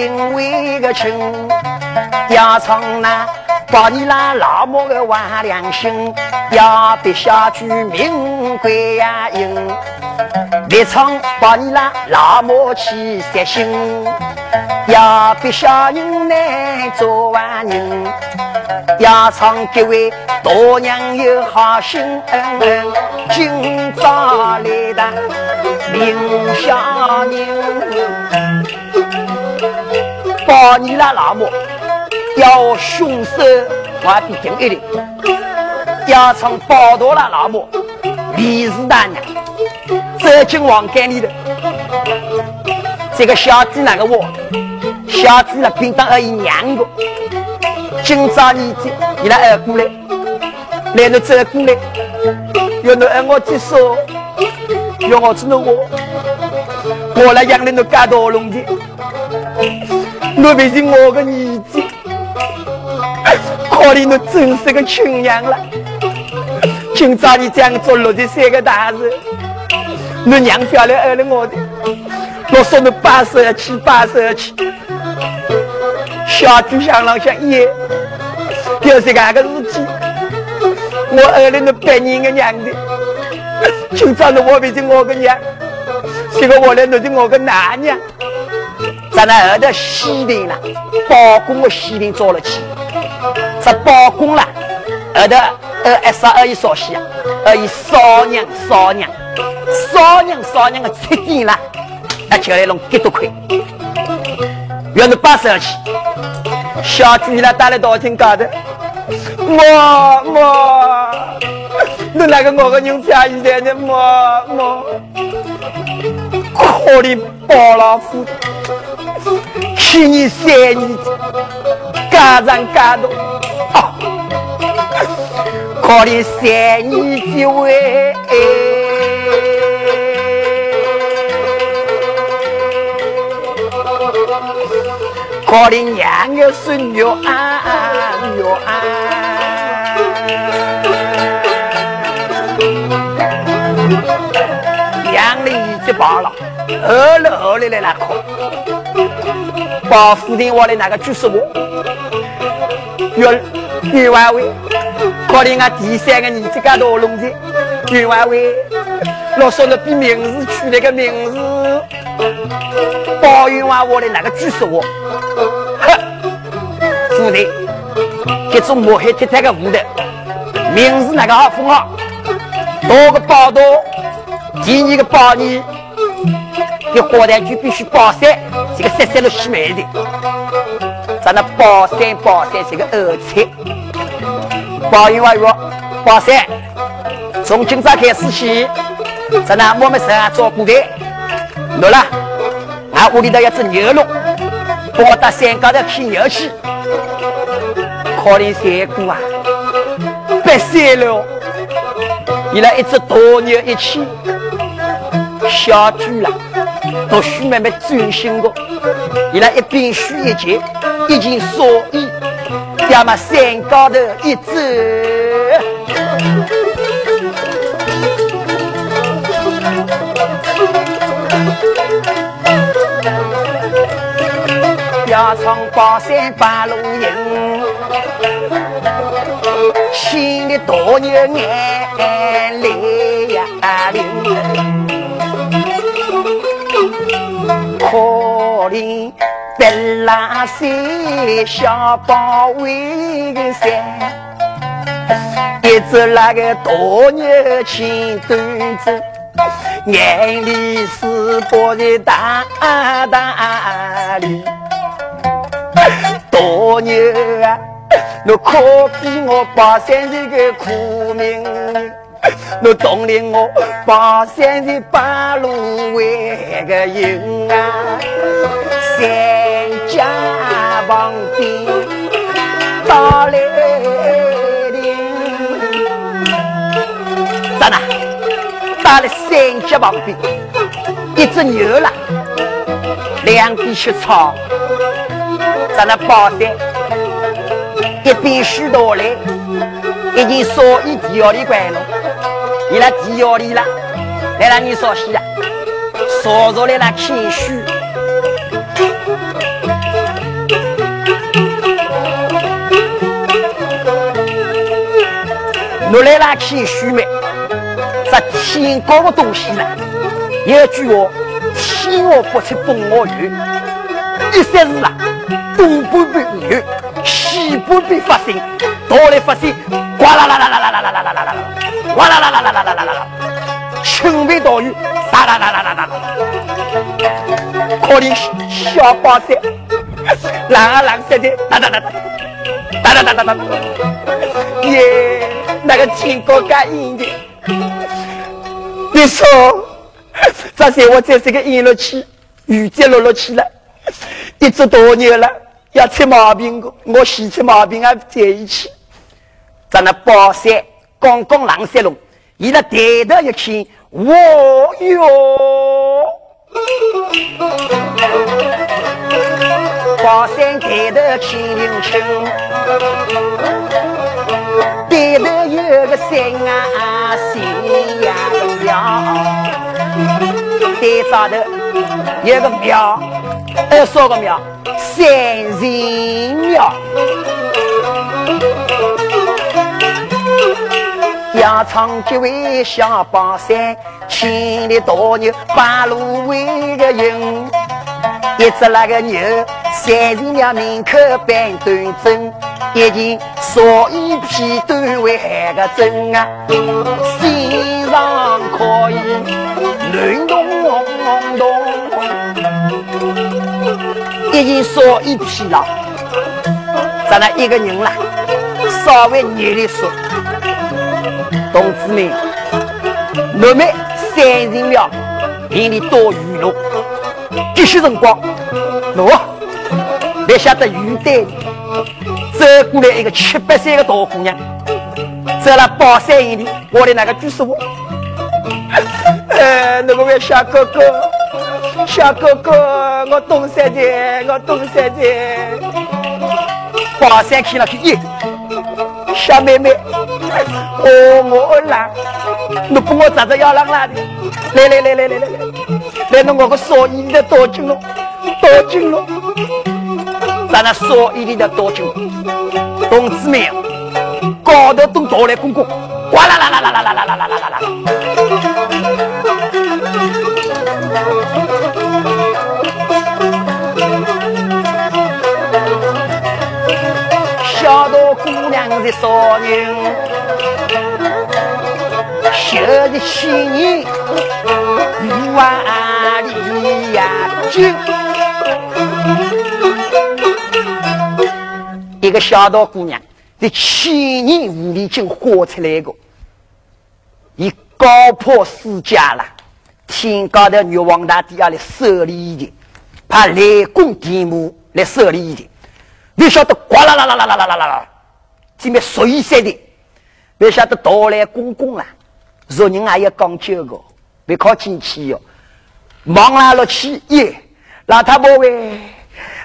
来苍林为个亲，要唱那把你那老母个坏良心，要别下句名贵呀应，别唱把你那老母气死心，要别下人来做完人。要唱各位大娘有好心，今朝来的林小人，保你了老母要凶手，我比定一点。要唱保大了老母，李氏大娘走进王间里头，这个小子那个我，小子那便当而已娘个。今朝你这，你来挨过来，来侬走过来，要侬爱我接受，要我知道我，我来养了侬干大龙的，侬毕竟我的儿子，可怜侬真是个亲娘了。今朝你这样做六十三个大事，侬娘不要来爱了我的，我说侬八十要去，八十要去。小猪想浪向耶，就是干个事情。我儿了你百年的娘的，今朝的我变成我的娘，这个我来弄成我的男娘。咱那儿的喜庆了，包公的喜庆做了起，这包公了，儿的呃二十二一少喜啊，而以少娘少娘少娘少娘的七点了，那就来弄几多块。原来八十二起，小猪你来打来道听高的，我我，你那个我个人家一点的我我，可怜包老夫，去年三年家长家多，可怜三年之位。可怜娘的孙女啊女啊，娘的已经罢了，饿了饿了来那哭，把父亲我的那个就是我，冤冤枉为，可怜俺第三个儿子干多弄的，冤枉为，老说了比名字取了个名字，包冤枉我的那个就是我。舞台，这种抹黑太太的舞台，名字那个好封号，多个报道，第二个报你，这花旦就必须包三，这个三三都洗没的，咱那包山包山是个二菜，包一万月，包山，从今朝开始起，咱那我们上做舞台，来了，俺屋里头要只牛肉，帮我到山高头去牛去。可怜三姑啊，白死了！伊拉一只大牛一起，小猪了，读书慢慢专心的。伊拉一边书一节，一件蓑衣，要么山高头一走，要从宝山八路营。心里多牛眼泪呀流，可怜白拉山小包围个山，一只那个大牛牵担子，眼里是抱着大大的大牛啊！侬可比我八三这个苦命，侬懂了我八三的八路为个营啊，三家旁边打来的，咋呢？打了三家旁边，一只牛了，两边吃草，咱那八三。一边许多来，已经烧一地窑里关了，你那地窑里啦，来让你烧西啊，烧着来那谦虚。我来那谦虚没？这天高的东西啦？有句话，天我不测风我雨，一三日啊，东半边雨，西半边发生，到来发生，哗啦啦啦啦啦啦啦啦啦啦啦，哗啦啦啦啦啦啦啦啦啦，倾盆大雨，哒啦啦啦啦啦啦，可怜小宝山，啷啊啷塞的，哒哒哒哒，哒哒哒哒哒，耶，那个天高干阴的，你说？这些我这个阴了气，雨接落落去了，一只多年了，要出毛病，我洗出毛病啊在一起。在那宝山刚刚浪山龙，伊拉抬头一看，我哟！高山抬头清清清，抬头有个山啊山呀庙。山上头有个庙，二少个庙，三神庙。羊场几位下巴山，千里大牛半路为个赢。一只那个牛，三神庙门口摆端正，一件烧一匹端为海个真啊，心上可以乱动。已经少一批了，咱那一个人了，稍微热的说，同志们，我们三人庙给你多娱乐，这些辰光，喏，别晓得云带走过来一个七八岁的大姑娘，走了宝山营里，我的那个居士屋，呃，那个位小哥哥。小哥哥，我东山的，我东山的，宝山去了去耶，小妹妹，哦，我来，你帮我咋着要让来的？来来来来来来来，来弄我个烧衣的多紧了，多紧了，咱那烧衣的多紧，同志们，高头都倒来公公，哗啦啦啦啦啦啦啦啦啦啦啦。小道姑娘的少年，修的七年五万里呀久。一个小道姑娘的千年狐狸精活出来个，已高破世家了。天高头玉皇大帝要来设立的，派雷公电母来设立的。你晓得呱啦啦啦啦啦啦啦啦啦，这边水色的，别晓得到来公公啊，做人还要讲究个，别靠进去哟。忙来了去耶，老太婆喂，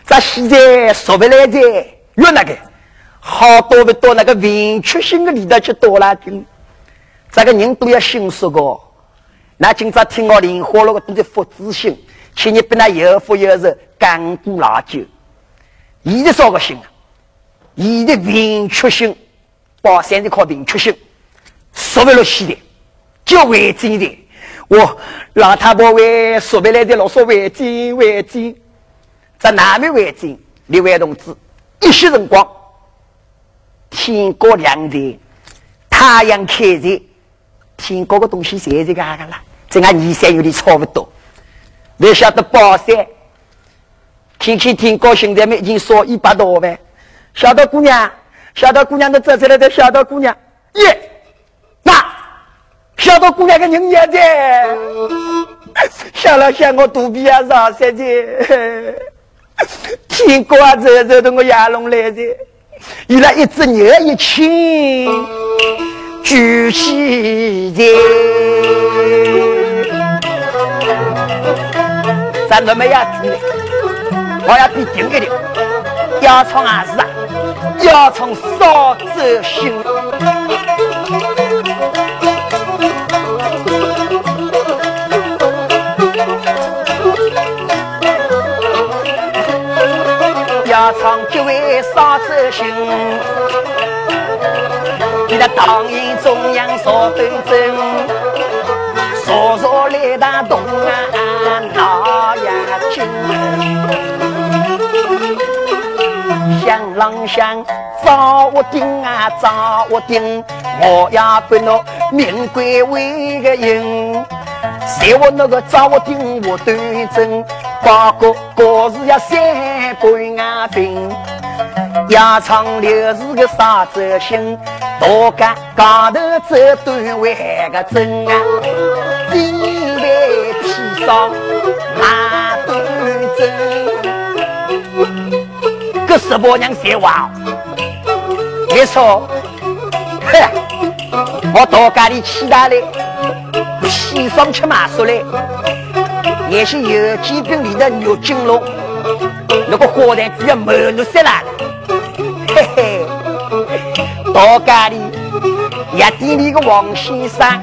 咱现在说不来的，越那个好多不到那个文曲星的里头去多拉丁，这个人都要心说个。那今朝听我莲花落个都在福子心，请你不那有福有寿，干古老酒。伊的啥个心啊？伊的明确性，宝山的靠明确性，说不了去的，叫为真的。我老太婆为说不来的老说为真为真，在哪面为真？李位同志，一些辰光，天高亮的，太阳开热。听各个东西侪是个个啦，这俺二三有点差不多。你晓得宝山，天天听高兴的，已经烧一百多万。小道姑娘，小道姑娘都走出来的，小道姑娘，耶，想到姑娘个人也在，想了想我肚皮也上山的，天高啊走走的我牙龙来的，伊拉一只牛一亲。举起的，咱们没要举嘞，我要比顶一点，要从还是啊？要从少走心。心。你那党营中央说斗争，说说来打动啊闹呀惊。想郎想找我顶啊找我顶，我要把那命归为个人。谁我那个找我顶我对阵，八个个是要三关啊兵，压长六是个啥子心？多干高头走段为个真啊，地位提上马端正。个十八娘谁话？没错，哼，我多家里起大来。西双吃马说嘞，也是有几饼里的牛筋肉，那个花旦就要满路塞了，嘿嘿，到家里夜店里个王先生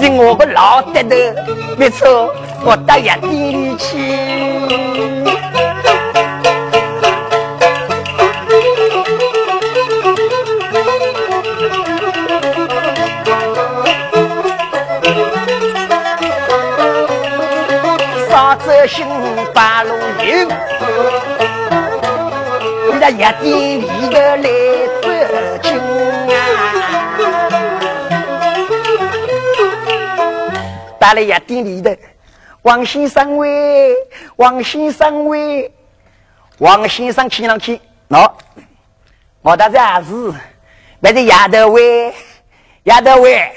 是我个老爹头，没错，我到夜店里去。心八路营，你在夜店里的来走亲啊！到了夜店里的，王先生喂，王先生喂，王先生请上去，喏，我到这还是，那个丫头喂，丫头喂，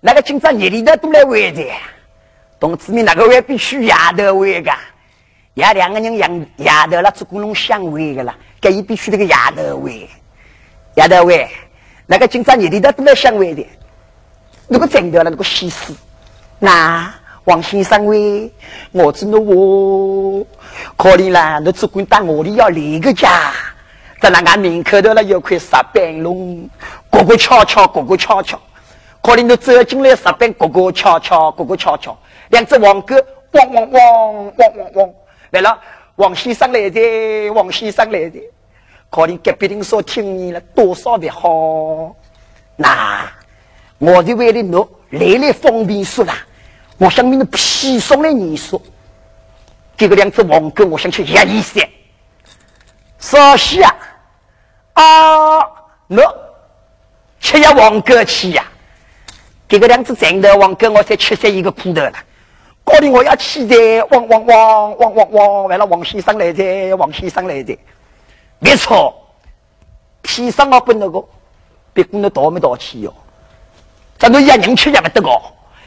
那个今朝夜里头都来喂的。同志们，那个位必须丫头喂个，要两个人养丫头了，做工农相位的了，这一必须那个丫头喂，丫头喂，那个今朝你的都来相位的，如果真的了那个西施，那王先生喂，我知道我，可怜了，那做工到我的要离个家，在那俺门口头了有块石板龙，过过悄悄，过过悄悄，可怜都走进来石板，过过悄悄，过过悄悄。两只黄狗汪汪汪汪汪汪，来了，王先生来的，王先生来的，可能隔壁人说听你了多少的好，那我就为了侬来来方便说啦，我想你们批送来你说，这个两只黄狗，我想去压一些，稍息啊，啊，喏，吃下黄狗去呀，这个两只长头黄狗，我才吃下一个苦头了。我的我要去的，汪汪汪汪汪汪！为了王先生来的，王先生来的，没错。天上我不那个，别管那倒没倒去哟。咱都一人吃也不得个，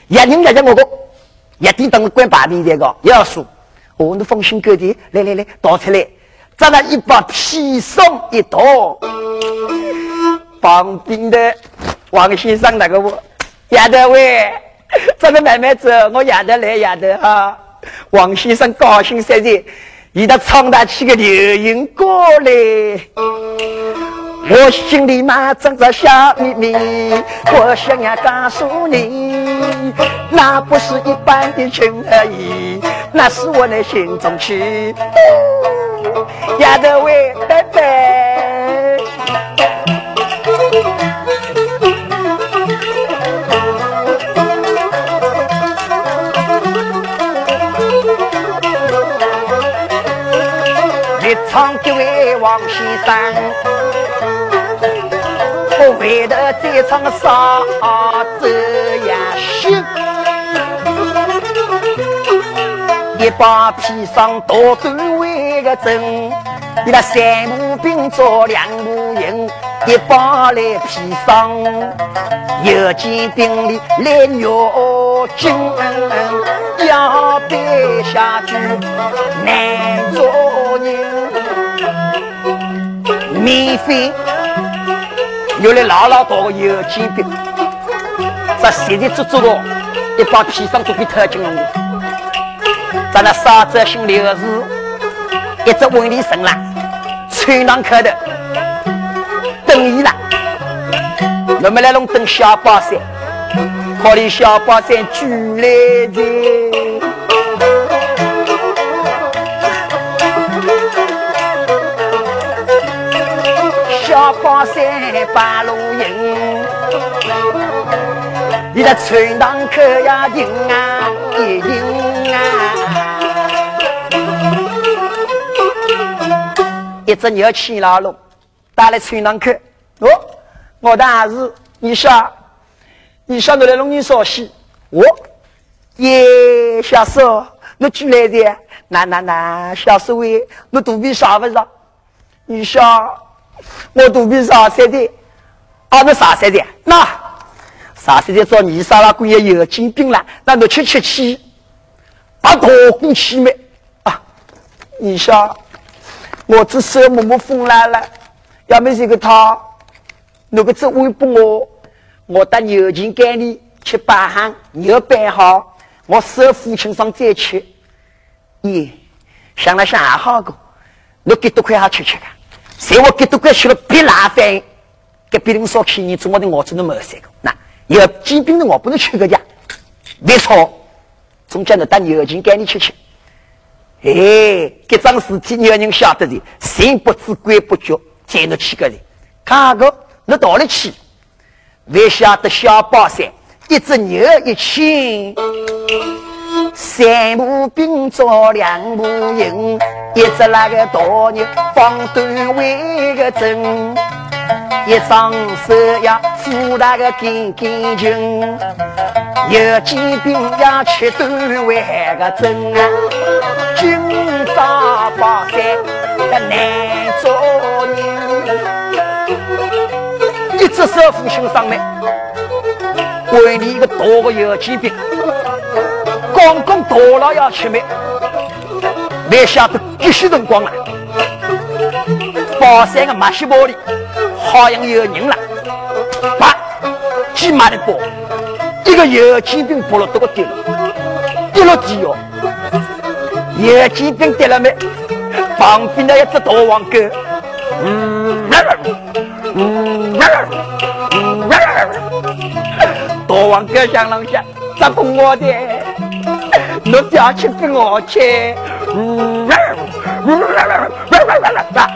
一人也叫我个，一定等我关把门的个。要说，我那放心哥的，来来来，倒出来，咱那一把皮上一倒，旁边的王先生那个我，丫头喂。咱们慢慢走，我丫头来丫头哈。王先生高兴三日，一他唱大起个流行歌来，我心里嘛装着小秘密，我想要告诉你，那不是一般的情而已，那是我的心中情。丫头喂，拜拜。唱这位王先生，我回头再唱啥子呀？行，一把披上多段为个真，你那三步兵做两步营，一把来披上，有件兵里来尿精，要背下去难做人。免费，有了老老多个有钱兵，这现在足足的，一帮皮商都被偷进了。咱那沙子姓刘氏，一只问题生了，穿堂口的等伊了。我们来弄等小宝山，可怜小宝山举来的。跑山八路营，你在村堂口呀迎啊迎啊，一只牛牵老龙，带来村堂口。哦，我的儿子，你说，你说我来弄你啥戏？哦，耶，小叔，你出来的？那那那，小叔喂，你肚皮啥不是？你说。我肚皮上三的，啊，那啥三的？那啥三的找你沙拉姑爷有金病了？那你去吃去，把头拱起没？啊，你说我这手摸摸风来了，要没这个他，那个只微不我，我到牛筋给你去摆行，牛摆好，我手父亲上再去。咦，想了想还好个，你给多块好吃吃看。谁我给都过去了，别麻烦，给别人说去你做我的，我真的没有三个。那有疾病的我不能去个家，没错，总叫你到牛津赶你去吃。哎，这桩事体有人晓得的，神不知鬼不觉，才能去个的。看个，你到了去，还晓得小宝山一只牛一牵。三步并作两步营，一只那个大牛放段为个阵，一双手呀扶那个紧紧军，有几兵呀七段为个阵啊，军扎八山个难做人，一只手扶胸上面，为你一个大个有几兵。刚刚到了要吃面，没想到这些辰光了，宝山的马戏包里好像有人了，把鸡马的包，一个油煎饼剥了都给丢了，丢了地哦，油煎饼丢了没？旁边的一只大黄狗，嗯，嗯，嗯，大黄狗想啷想，咋碰我的？你掉去给我吃，大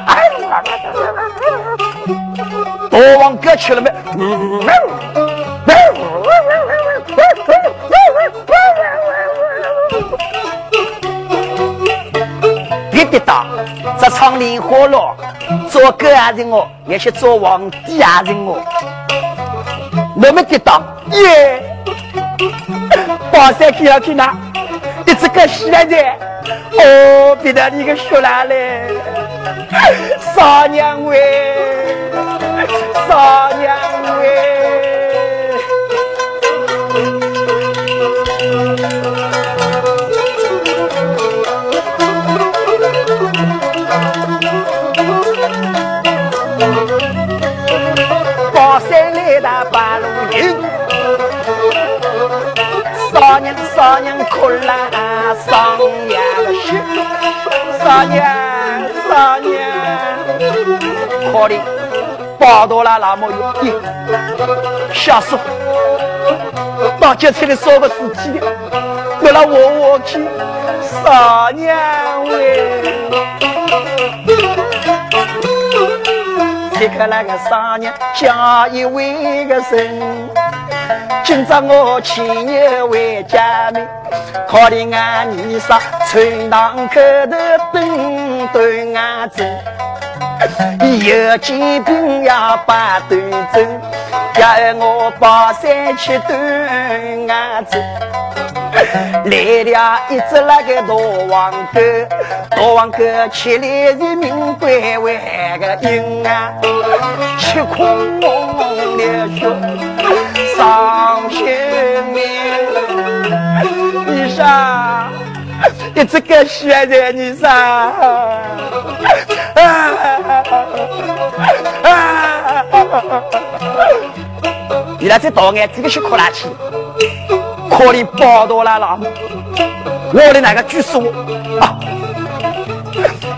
王哥去了没？别跌倒，这场莲花落，做狗还是我，也是做皇帝还是我？我没跌倒，耶！宝山去要去哪？你这个西来的，哦，别得你个说来嘞，少娘喂，少娘喂。少娘少娘哭了上阳去，少娘少娘，可怜抱到了那么远，小叔，到家村里说个事体，为了我我去，少娘喂，这个那个少娘家一位个人。今朝我牵牛回家门，靠的俺泥沙村堂口头等端俺走，有几兵要把端走，要我把山去端俺走。来了一只那个大黄狗，大黄狗吃来人民归为个硬啊，吃空流血。伤心命，你啥？你这个现在你啥？啊啊！你那这大眼这个是哭哪去？可怜包到了了，我的那个举手啊！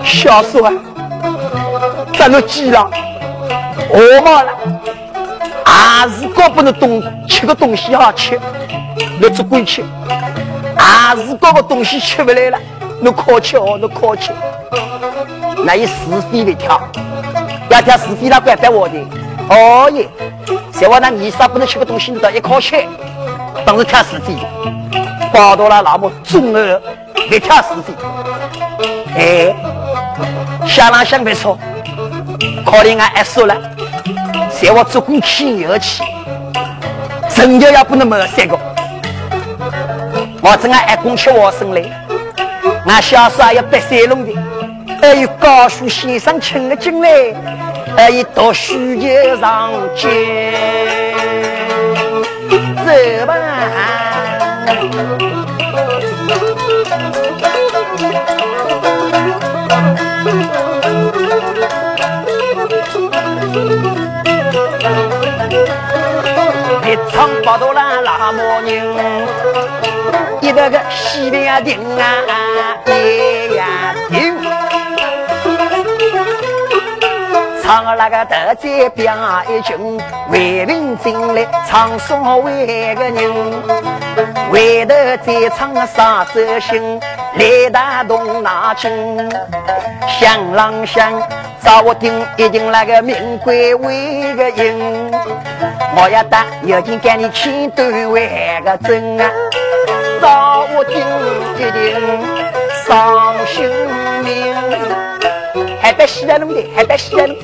小叔啊，咱都急了，我妈了。还是搞不能东吃个东西好吃，你只管吃；还是搞个东西吃不来了，你靠吃哦，你靠吃。那一是非的跳，要挑是非，他怪怪我的。哦耶，在我那泥沙不能吃个东西，你到一靠吃，当是挑是非。报到了那么中二，没挑是非。哎，想啷想没错，可怜俺爱说了，在我做工起牛气，成就也不能没三个。我正爱公吃我生嘞，俺小时候还有白山龙的，还有高书先生请了进来，还有读书就上街，走吧。一场八多啦那么牛。一个个西边顶啊，一呀顶，唱那个德在表一群，为民进来唱所谓个人，回头再唱啥子心，来打动那群，响啷响，找我顶一顶那个名贵为个人，我要打有劲给你千段为个真啊。找我定一定伤心命，还得西来弄的，还得西来弄。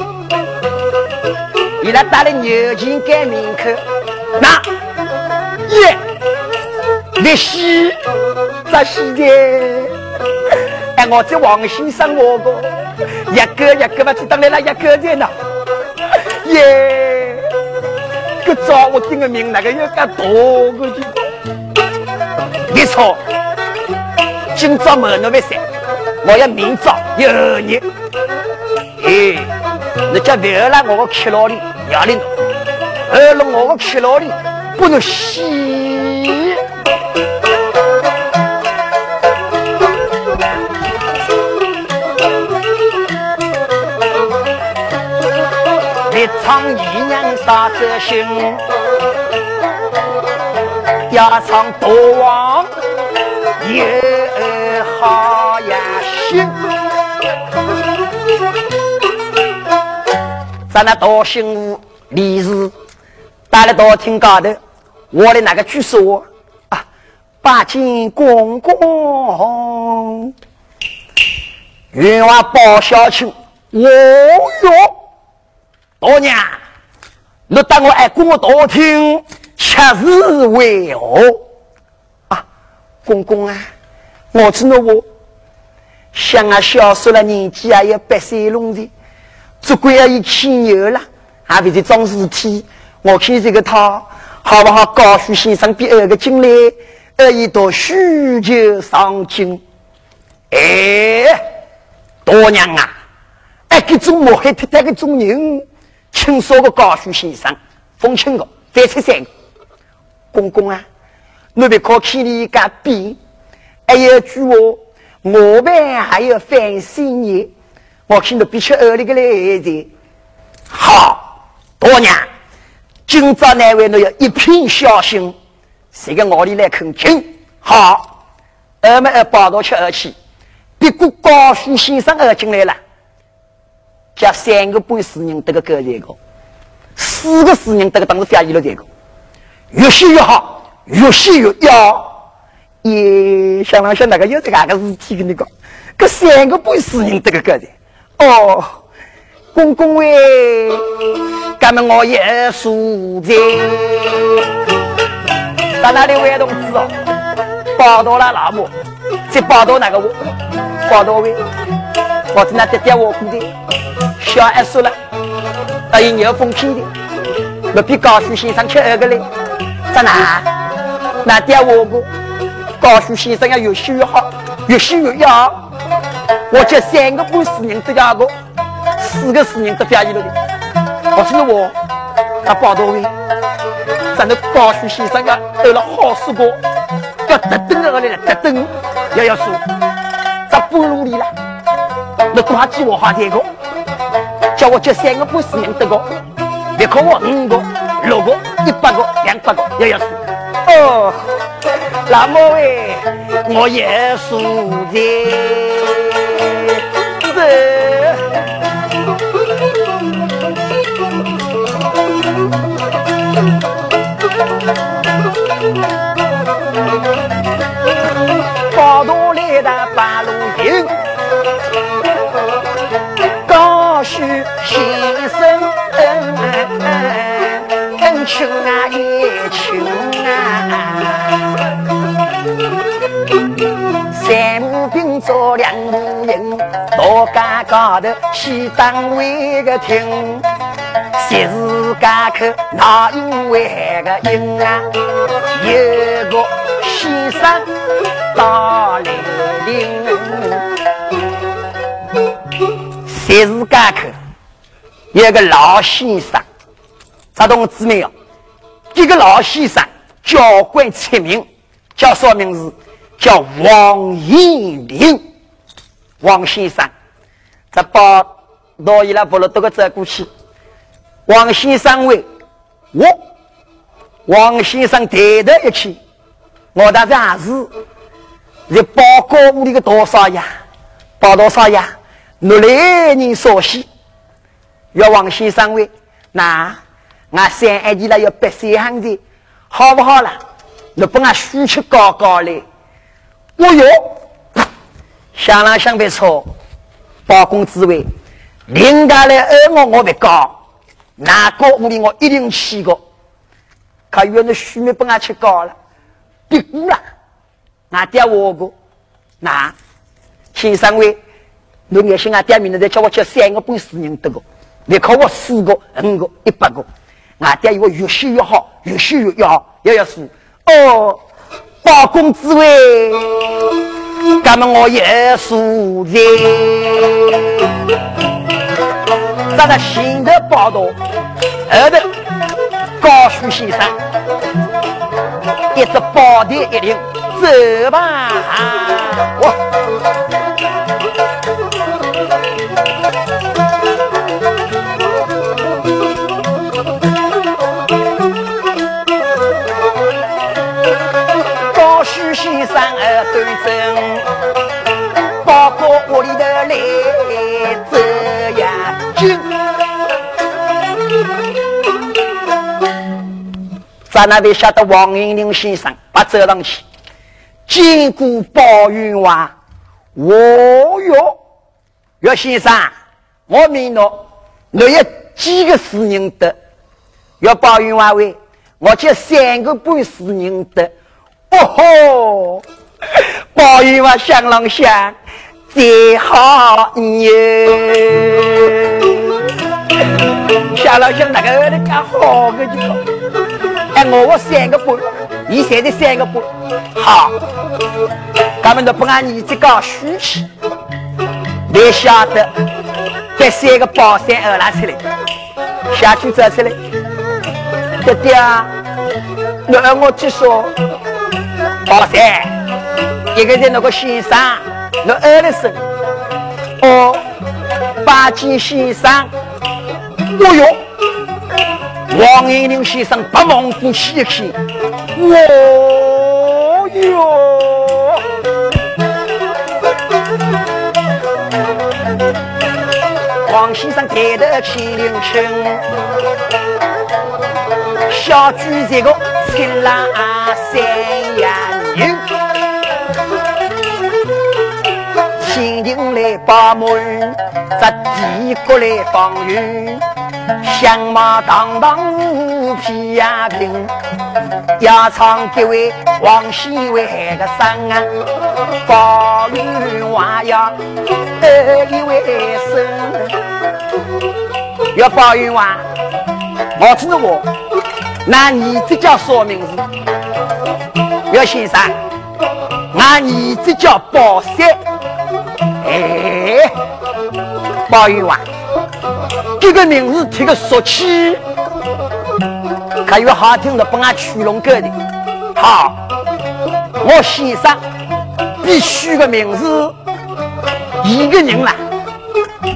伊拉打了牛筋改名口，那耶，烈西扎西的，哎，我在王先生我个一个一个嘛，只当来了一个人呐，耶，个找我定个名，那个要干多个去。没错，今朝没那么散，我要明朝有日。哎，你叫别来我的吃老里压力二了我的吃老里不能洗。一场姨娘杀子心。家常多旺也好呀行，咱那道兴屋李氏打了道厅高头，我的那个举手啊，八斤公公，冤枉包小亲，我哟，大娘，你当我爱过道厅？恰是为何啊，公公啊，我知道我想啊，小时了年纪啊，有白水龙的，只管要一牵牛了，还为这装事体。我看这个他好不好？高书先生比二个进来，二一到需求上进。哎，多娘啊，哎，这种莫黑太太的种人，请说个高书先生，奉请个再出三个。公公啊，你别靠气里干比，还有句话，我们还要反省你。我看到比起二里个来的，好，大娘，今朝那位你要一片小心，谁个我里来肯进？好，二们二报道吃二去，别过高书先生二进来了，加三个半死人得个个这个，四个死人得个当时翻译了这个。越写越好，越写越要。也想啷想那个有这个个事体跟你讲，这三个不是人这个个的。哦，公公喂，咱们我也输在。在哪里位同志哦？报道了那么，再报道那个，报道喂，我在那点点我姑的，小二说了，答应有风评的，我比高书先生吃二个嘞。在哪？那点我个高书先生要越洗越好，越洗越要。我这三个半死人都要个，四个死人都表演了的。我是我，他报道位，咱那高书先生要得了好事过，要得等而来了，得等要要说，咱不努力了，你挂机我好这个，叫我叫三个不是人得个，别看我五个、六个、一百个、两百个，要要数。哦，那么喂，我也数的。八路行。高许先生恩恩情啊也情啊，三兵做两营，罗家高头去当为个听。昔日家口那因为个因啊，有个先生到来领。昔日家口有个老先生。啥同志没有？一个老先生，教官出名，叫啥名字？叫王延龄。王先生，这把老爷拉不了都个走过去。王先生问：“我，王先生抬头一去，我大这是是报告屋里的多少呀？报多少呀？努力人所喜。要王先生问：那？”俺三二弟了要白三行的，好不好了？你把俺输出高高嘞！我哟，想了想别错，包公子位，人家来二我我别高，哪个屋里我一定去过。可原来书没把俺吃高了，别过了，俺爹我过，那先生喂，你也信俺爹名字再叫我叫三个半死人得个，你考我四个、五个、一百个。俺爹以为越修越好，越修越要好，要要说哦，包公子喂，咱们我也输在，咱的新的报道，后头高书先生，一只宝殿一领，走吧，我。端正，包括屋里的来这呀军，在那边晓得王云林先生把走上去，经过包云华，我哟，岳先生，我明了，你有几个死人的？要包云华为，我就三个半死人的。哦吼！抱怨话想啷想，最好你想啷想那个那个好个就哎，我我三个半，你现在三个半，好，咱们都不按你这个输气，你晓得，这三个宝山二拉出来，下去走出来，爹爹啊，那我去说。宝山，一个人那个先生，那二的生，哦，八斤先生，哦哟，王延龄先生不忘过去一看，哦哟，抬头看林清，小猪这个青狼山呀。心情来把门，这帝国来防御，相马堂堂无皮呀平，压场几位王熙为个生啊，包云娃呀得一位生，要包云娃，我知道我，那你这叫什么名字？姚先生，俺儿子叫包三。哎，包玉娃，这个名字听个俗气，可有好听的，帮俺取龙哥的。好，我先生必须个名字，一个人啦，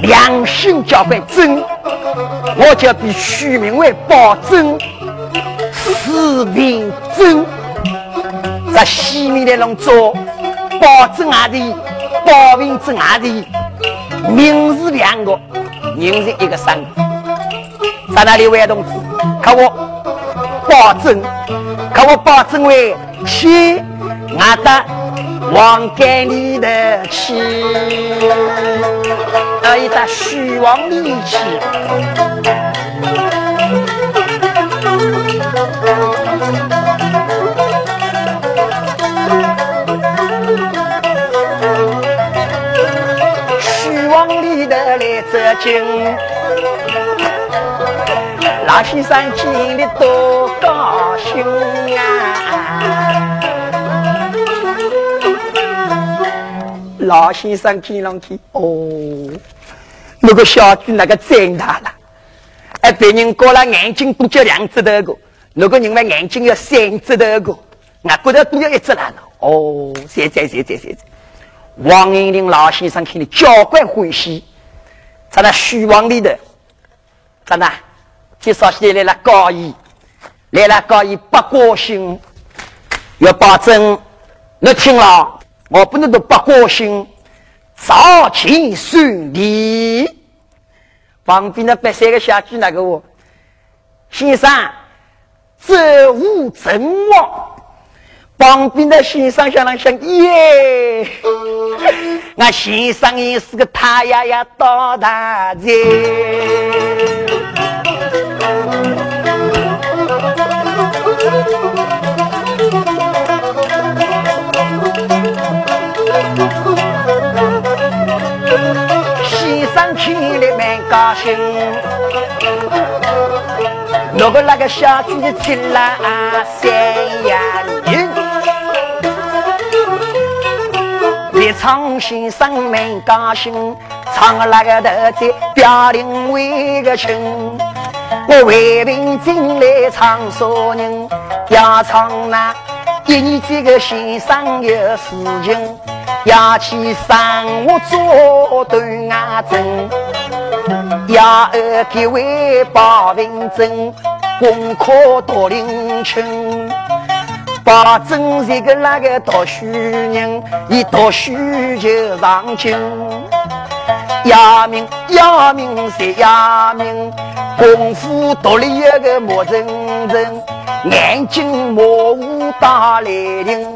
良心交关真，我就必取名为包真，四平真，在西面的龙做包真阿弟。包平之外的名字两个，人是一个三个，在那里位同志？可我保证，可我保证为去俺的往盖里头去，到一打虚王里去，虚往里头来折金，老先生见了多高兴啊！老先生见上去，哦，那个小猪那个真大了，哎，别人过了眼睛都叫两只头个，那个人嘛眼睛要三只头个，我骨头都要一只了。哦，在在在在在在，王银林老先生看你交关欢喜，在那虚妄里头，在那介绍起来了高一，来了高一不高兴，要保证你听了。我不能都不高兴，早前顺利。旁边的白三个小猪那个我，先生，这无真望。旁边的先生想了想，耶，那先生也是个太阳呀，大大人。高兴，那个那个小猪子听了三呀人，一唱先生蛮高兴，唱那个头在表林为个情，我为民进来唱啥人？要唱那一年这个先生有事情，要去上我做断牙针。要二给为保平正，功课多灵清，保证这个那个读书人，一读书就上进。要命要命谁要命？功夫多了一个莫认真，眼睛模糊打雷霆，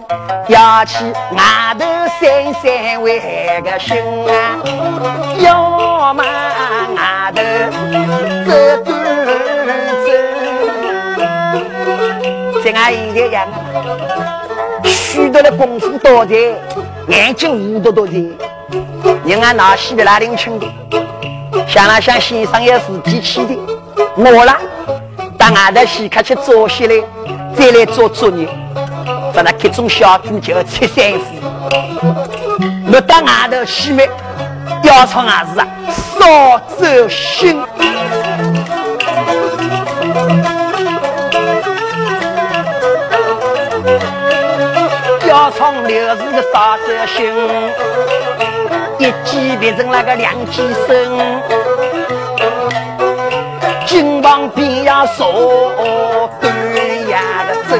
要去外头散散为个心啊！要嘛外头走走走，像俺现在样，许多的功夫多在，眼睛糊多多的。人俺拿西的拉领清的，想了想先生也是提起的，我啦，到外头先客去做些来，再来做作业。把那各种小猪就要吃三副，我到外头去买，要唱还是啊，少走心。要唱六是个少走心。一击变成那个两击声，金旁边呀说断崖的针。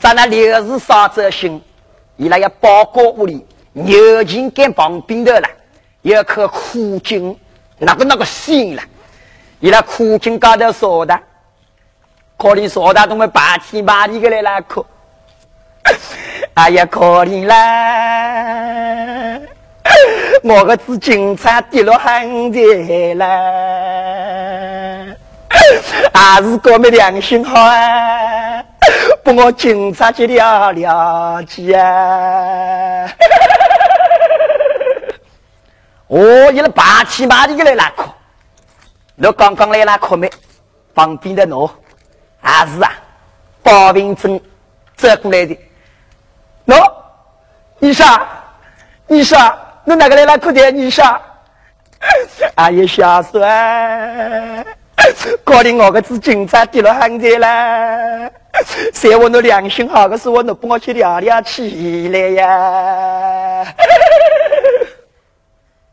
咱那六日烧着心，伊拉要包裹屋里，牛筋跟旁边的了，要颗苦筋，那个那个心了，伊拉苦筋高头烧的，可怜烧的都没八天八地个来那哭。哎呀，可怜啦！我个子警察跌落很惨啦，还是哥们良心好啊，把我警察去了了去啊！哦，一个八七八的来拉客，我刚刚来拉客没？旁边的喏，还是啊，包平正走过来的。喏，你说，你说，侬哪个来拉客的？你说，哎呀，小孙，搞得我个子警察跌了很惨了。谁我侬良心好个是我侬帮我去聊聊起来呀？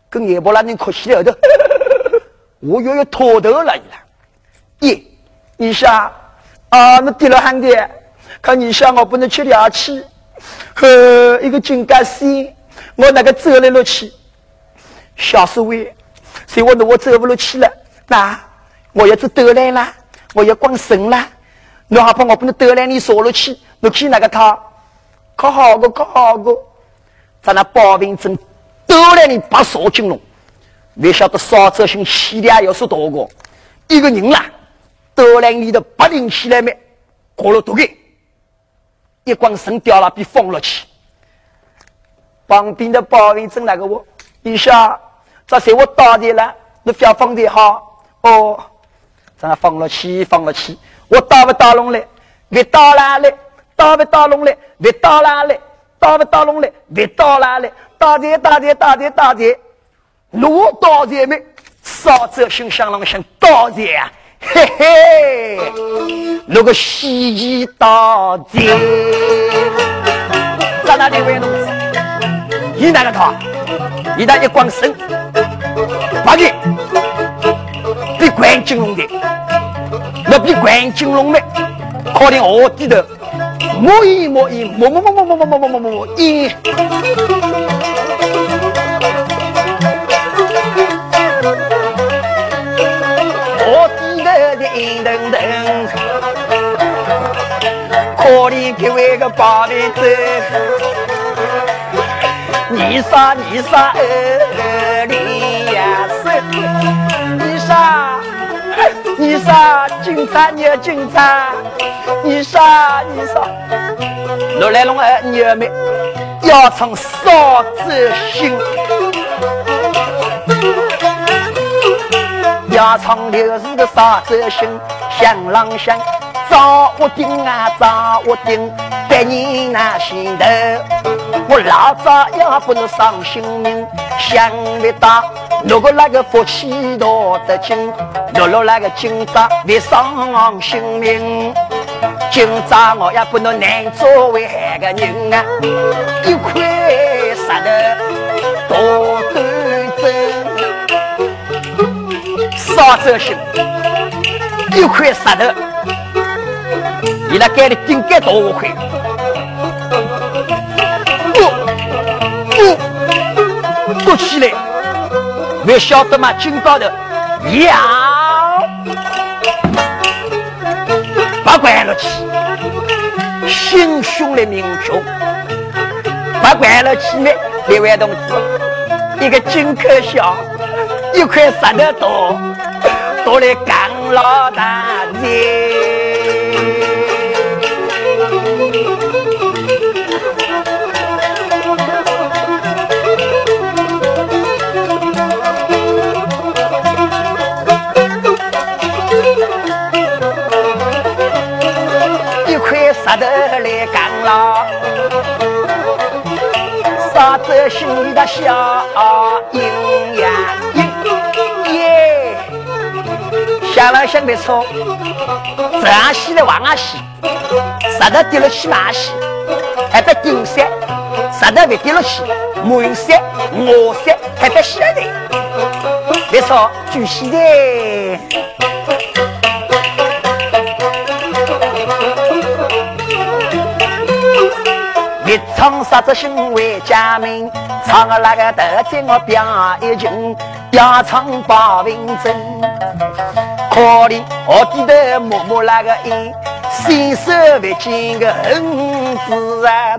跟叶波拉人可惜了的，我又要脱头来了。耶，你说，啊，侬跌了很惨，看你说我不能去聊起。呵，一个金刚线，我那个走来了去，小师妹，所以我那我走不落去了。那我要走斗来啦，我要光神啦。你还怕我不能斗来你坐了去？你去那个他？可好个可好个，在那保平镇斗来你把锁进了，没晓得少泽星气量要是多个，一个人啦，斗来你的八零起来没？过了多个。一光绳掉了，被封了去。旁边的保卫正那个我，一下这是我打的了，你不要放的好哦。咱放了气，放了气，我打不打龙嘞？别打哪嘞？打不打龙嘞？别打哪嘞？打不打龙嘞？别打哪嘞？打的打的打的打的，路打的没？少则心想郎想打的啊！嘿嘿，那个西医打的，在哪里位同你那个他，一旦一光身，八年比关金龙的，那比关金龙的，靠定卧底的，摸一摸一摸摸摸摸摸摸摸摸摸摸一。等等，可怜这位个八辈子，你杀你杀二里呀是，你杀你杀警察你要警察，你杀你杀，罗来龙儿你们要从少子心。家常就是个啥子心，想啷想，找我顶啊找我顶，百年难心头。我老早也不能伤心命，想不到如果那个福气多得紧，落落那个今朝别伤性命。今朝我也不能难做为害个人啊，一块石头多端正。少则行，一块石头，你那盖的顶盖多块，不不多起来，你晓得吗？今朝的要不管了去，心胸的民众，不管了去呢，各位同志，一个金口小，一块石头多。多来干老大姐，心里的小阴阳。想了想没错，这样洗的往哪洗？石头跌了去哪洗？还得顶山，石头别跌了去，满山、我山还得洗的。没错，就洗的。你唱啥子行为假名？唱个那个德在我表一情，要唱八文真。可怜我低头默默那个音，伸手不见个恩子啊！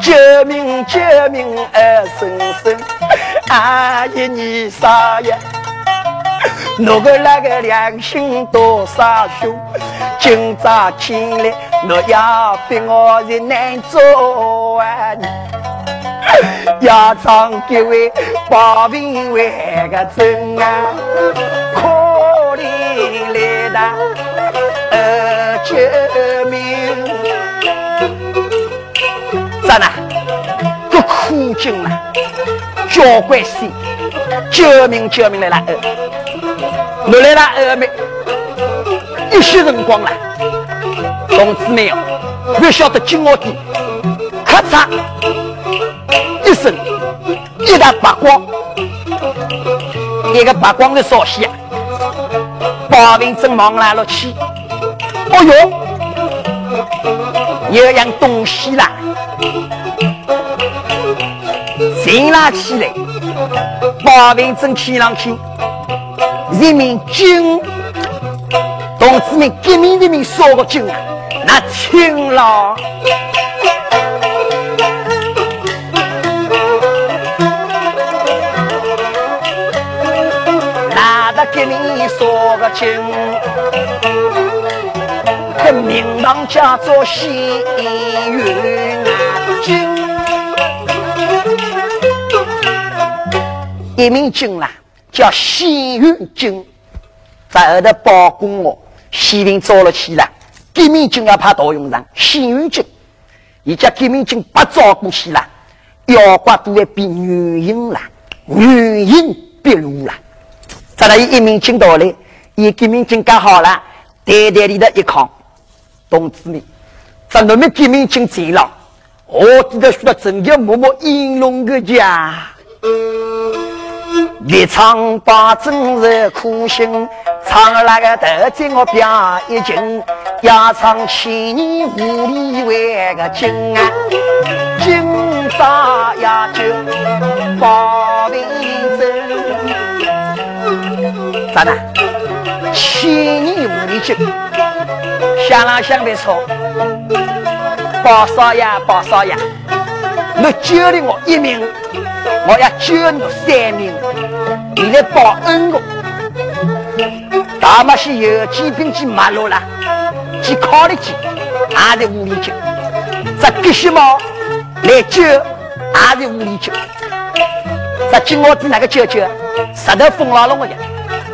救命救命二婶婶，阿姨你啥呀？我个那个良心多少凶？今朝起来，侬要逼我人难做啊！要唱几位保平为个真啊！来的呃救命！咋啦？这苦尽了，交关心，救命救命来了！我来了二妹，一些辰光了，同志们哦，不晓得金我的，咔嚓，一道白光，一个白光的烧息啊！八文正忙来了去，哦哟，有样东西啦，寻拉起来，八文正起上去，人民军，同志们革命人民说个军啊，那轻了。说个清，这名堂叫做西云金，一名军啦、叫西云金，在后头包公哦，西云招了去了，革命军要派到用场，西云军，一家革命军不招过去了，妖怪都会变女婴了，女婴变路了。再来一名军到来，一革命军干好了，袋袋里的一扛，同志们，在那边革命军贼了。我记得说真的，默默英龙个家，一场把真日苦心，唱那个得罪我表一情，要唱千年无里为个金啊，金沙呀金保平镇，咋的？千年无里金，想来想别错。包少爷，包少爷，你救了我一命，我要救你三命，你来报恩我。大马西有几兵去马路了，去考虑去，还在屋里去。这必须嘛来救，还在屋里救。这金我的那个舅舅，石头封牢了我的，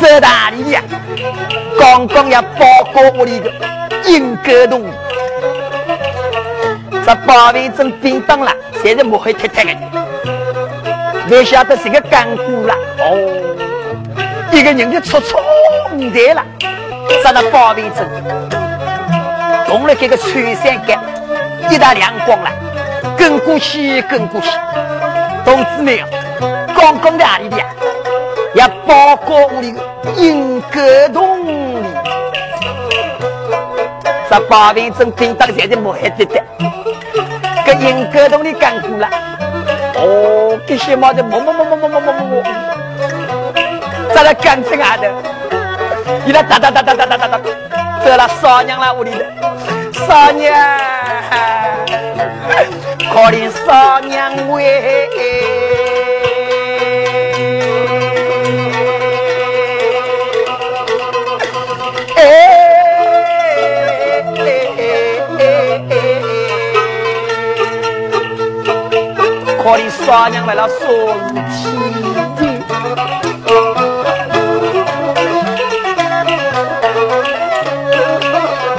走哪里呀？刚刚要报告我的个英格洞。这保卫镇叮当了。现在莫会太太的，没晓得谁个干股了哦。一个人就出错五台了，上了保卫镇，动了这个穿山甲，一打亮光了，跟过去，跟过去。同志们，刚刚在哪里的呀？要报告我的英格洞里，这保卫镇兵当现在莫还得的。应格东的干苦了，哦，这些毛的么么么么么么么么么，在那干成啊的，你那哒哒哒哒哒哒哒哒，走了少娘了屋里的，少娘，可怜少娘为。我的傻娘来了说亲亲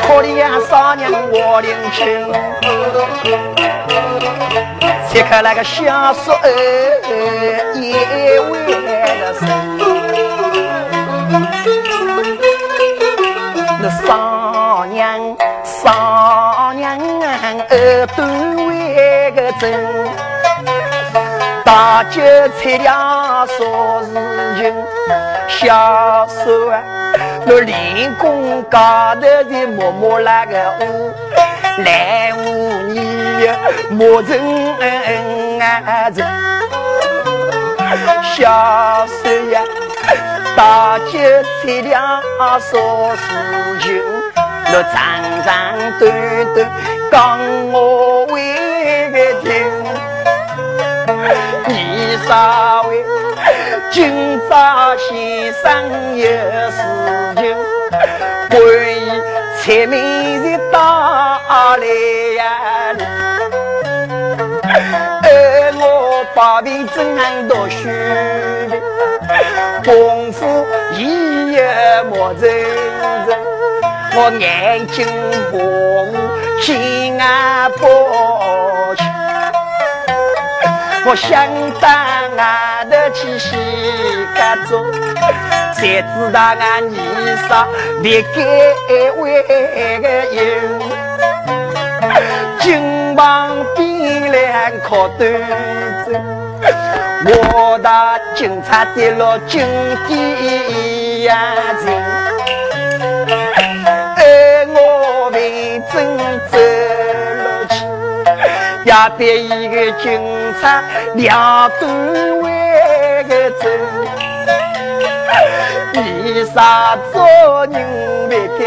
我的傻娘我领情揭看那个小叔儿也为了生那傻娘傻娘啊耳朵为个震大酒菜俩说事情，小手啊，那练功高头的默默那个舞，来舞你莫成啊子。小手呀，大酒菜俩说事情，那长长短短讲我为个听。三位，今朝先生有事情，关于财命的打来呀！而我八辈真读书，功夫一也莫认真，我眼睛模糊，心啊不清。我想在外头去洗衣裳谁知道我泥沙脸给我个油金榜题名考倒数我的警察的金蹄呀子给我为真斗要得一个警察两段为个走，你啥做人不该？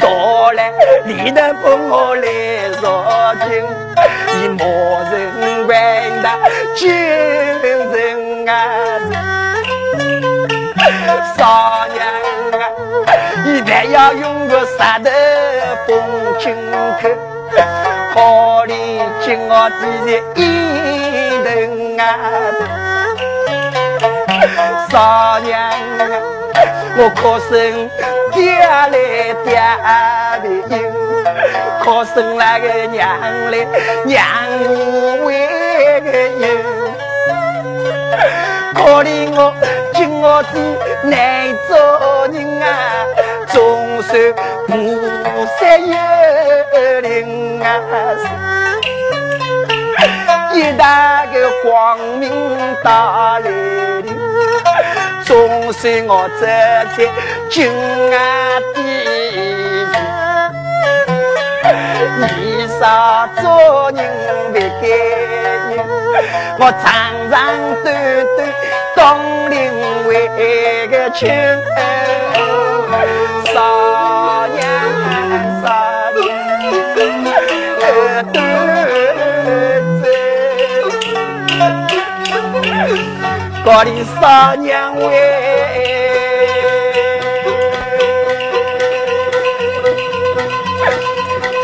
到来你能把我来说情，你莫人问他今我的一人啊！少娘，我可生爹来爹的应，可生那个娘来娘为个应，可怜我今我的难做人啊，终身不三大个光明大来临。终是我这在君安的日，为啥做人不该人？我长长短短当领为个亲，我的三娘喂，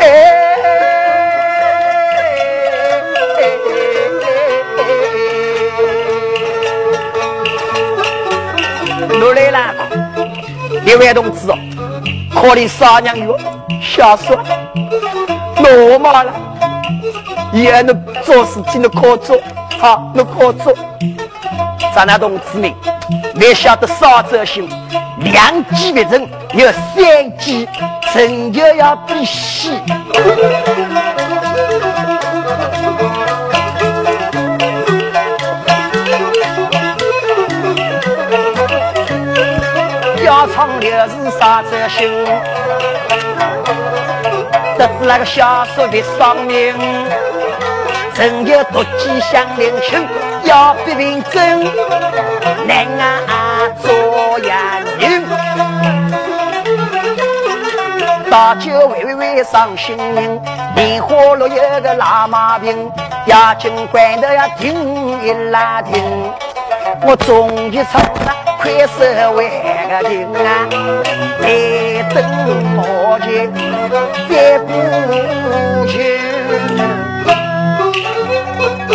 哎，努力了，两位同志哦，可怜三娘哟，下手，落马了，也能做事情的可做，好，能可做。咱那同志们，你晓得少则行，两击别成，有三击，成就要比细。要唱的是少则行，得知那个小说的上名。成就独骑向领袖，要比拼真，难啊做洋人。大酒喂喂喂伤心人，莲花落有个拉马兵，押进关头要听一拉听。我终于唱了快手万个情啊，来等我去，再不去。啊。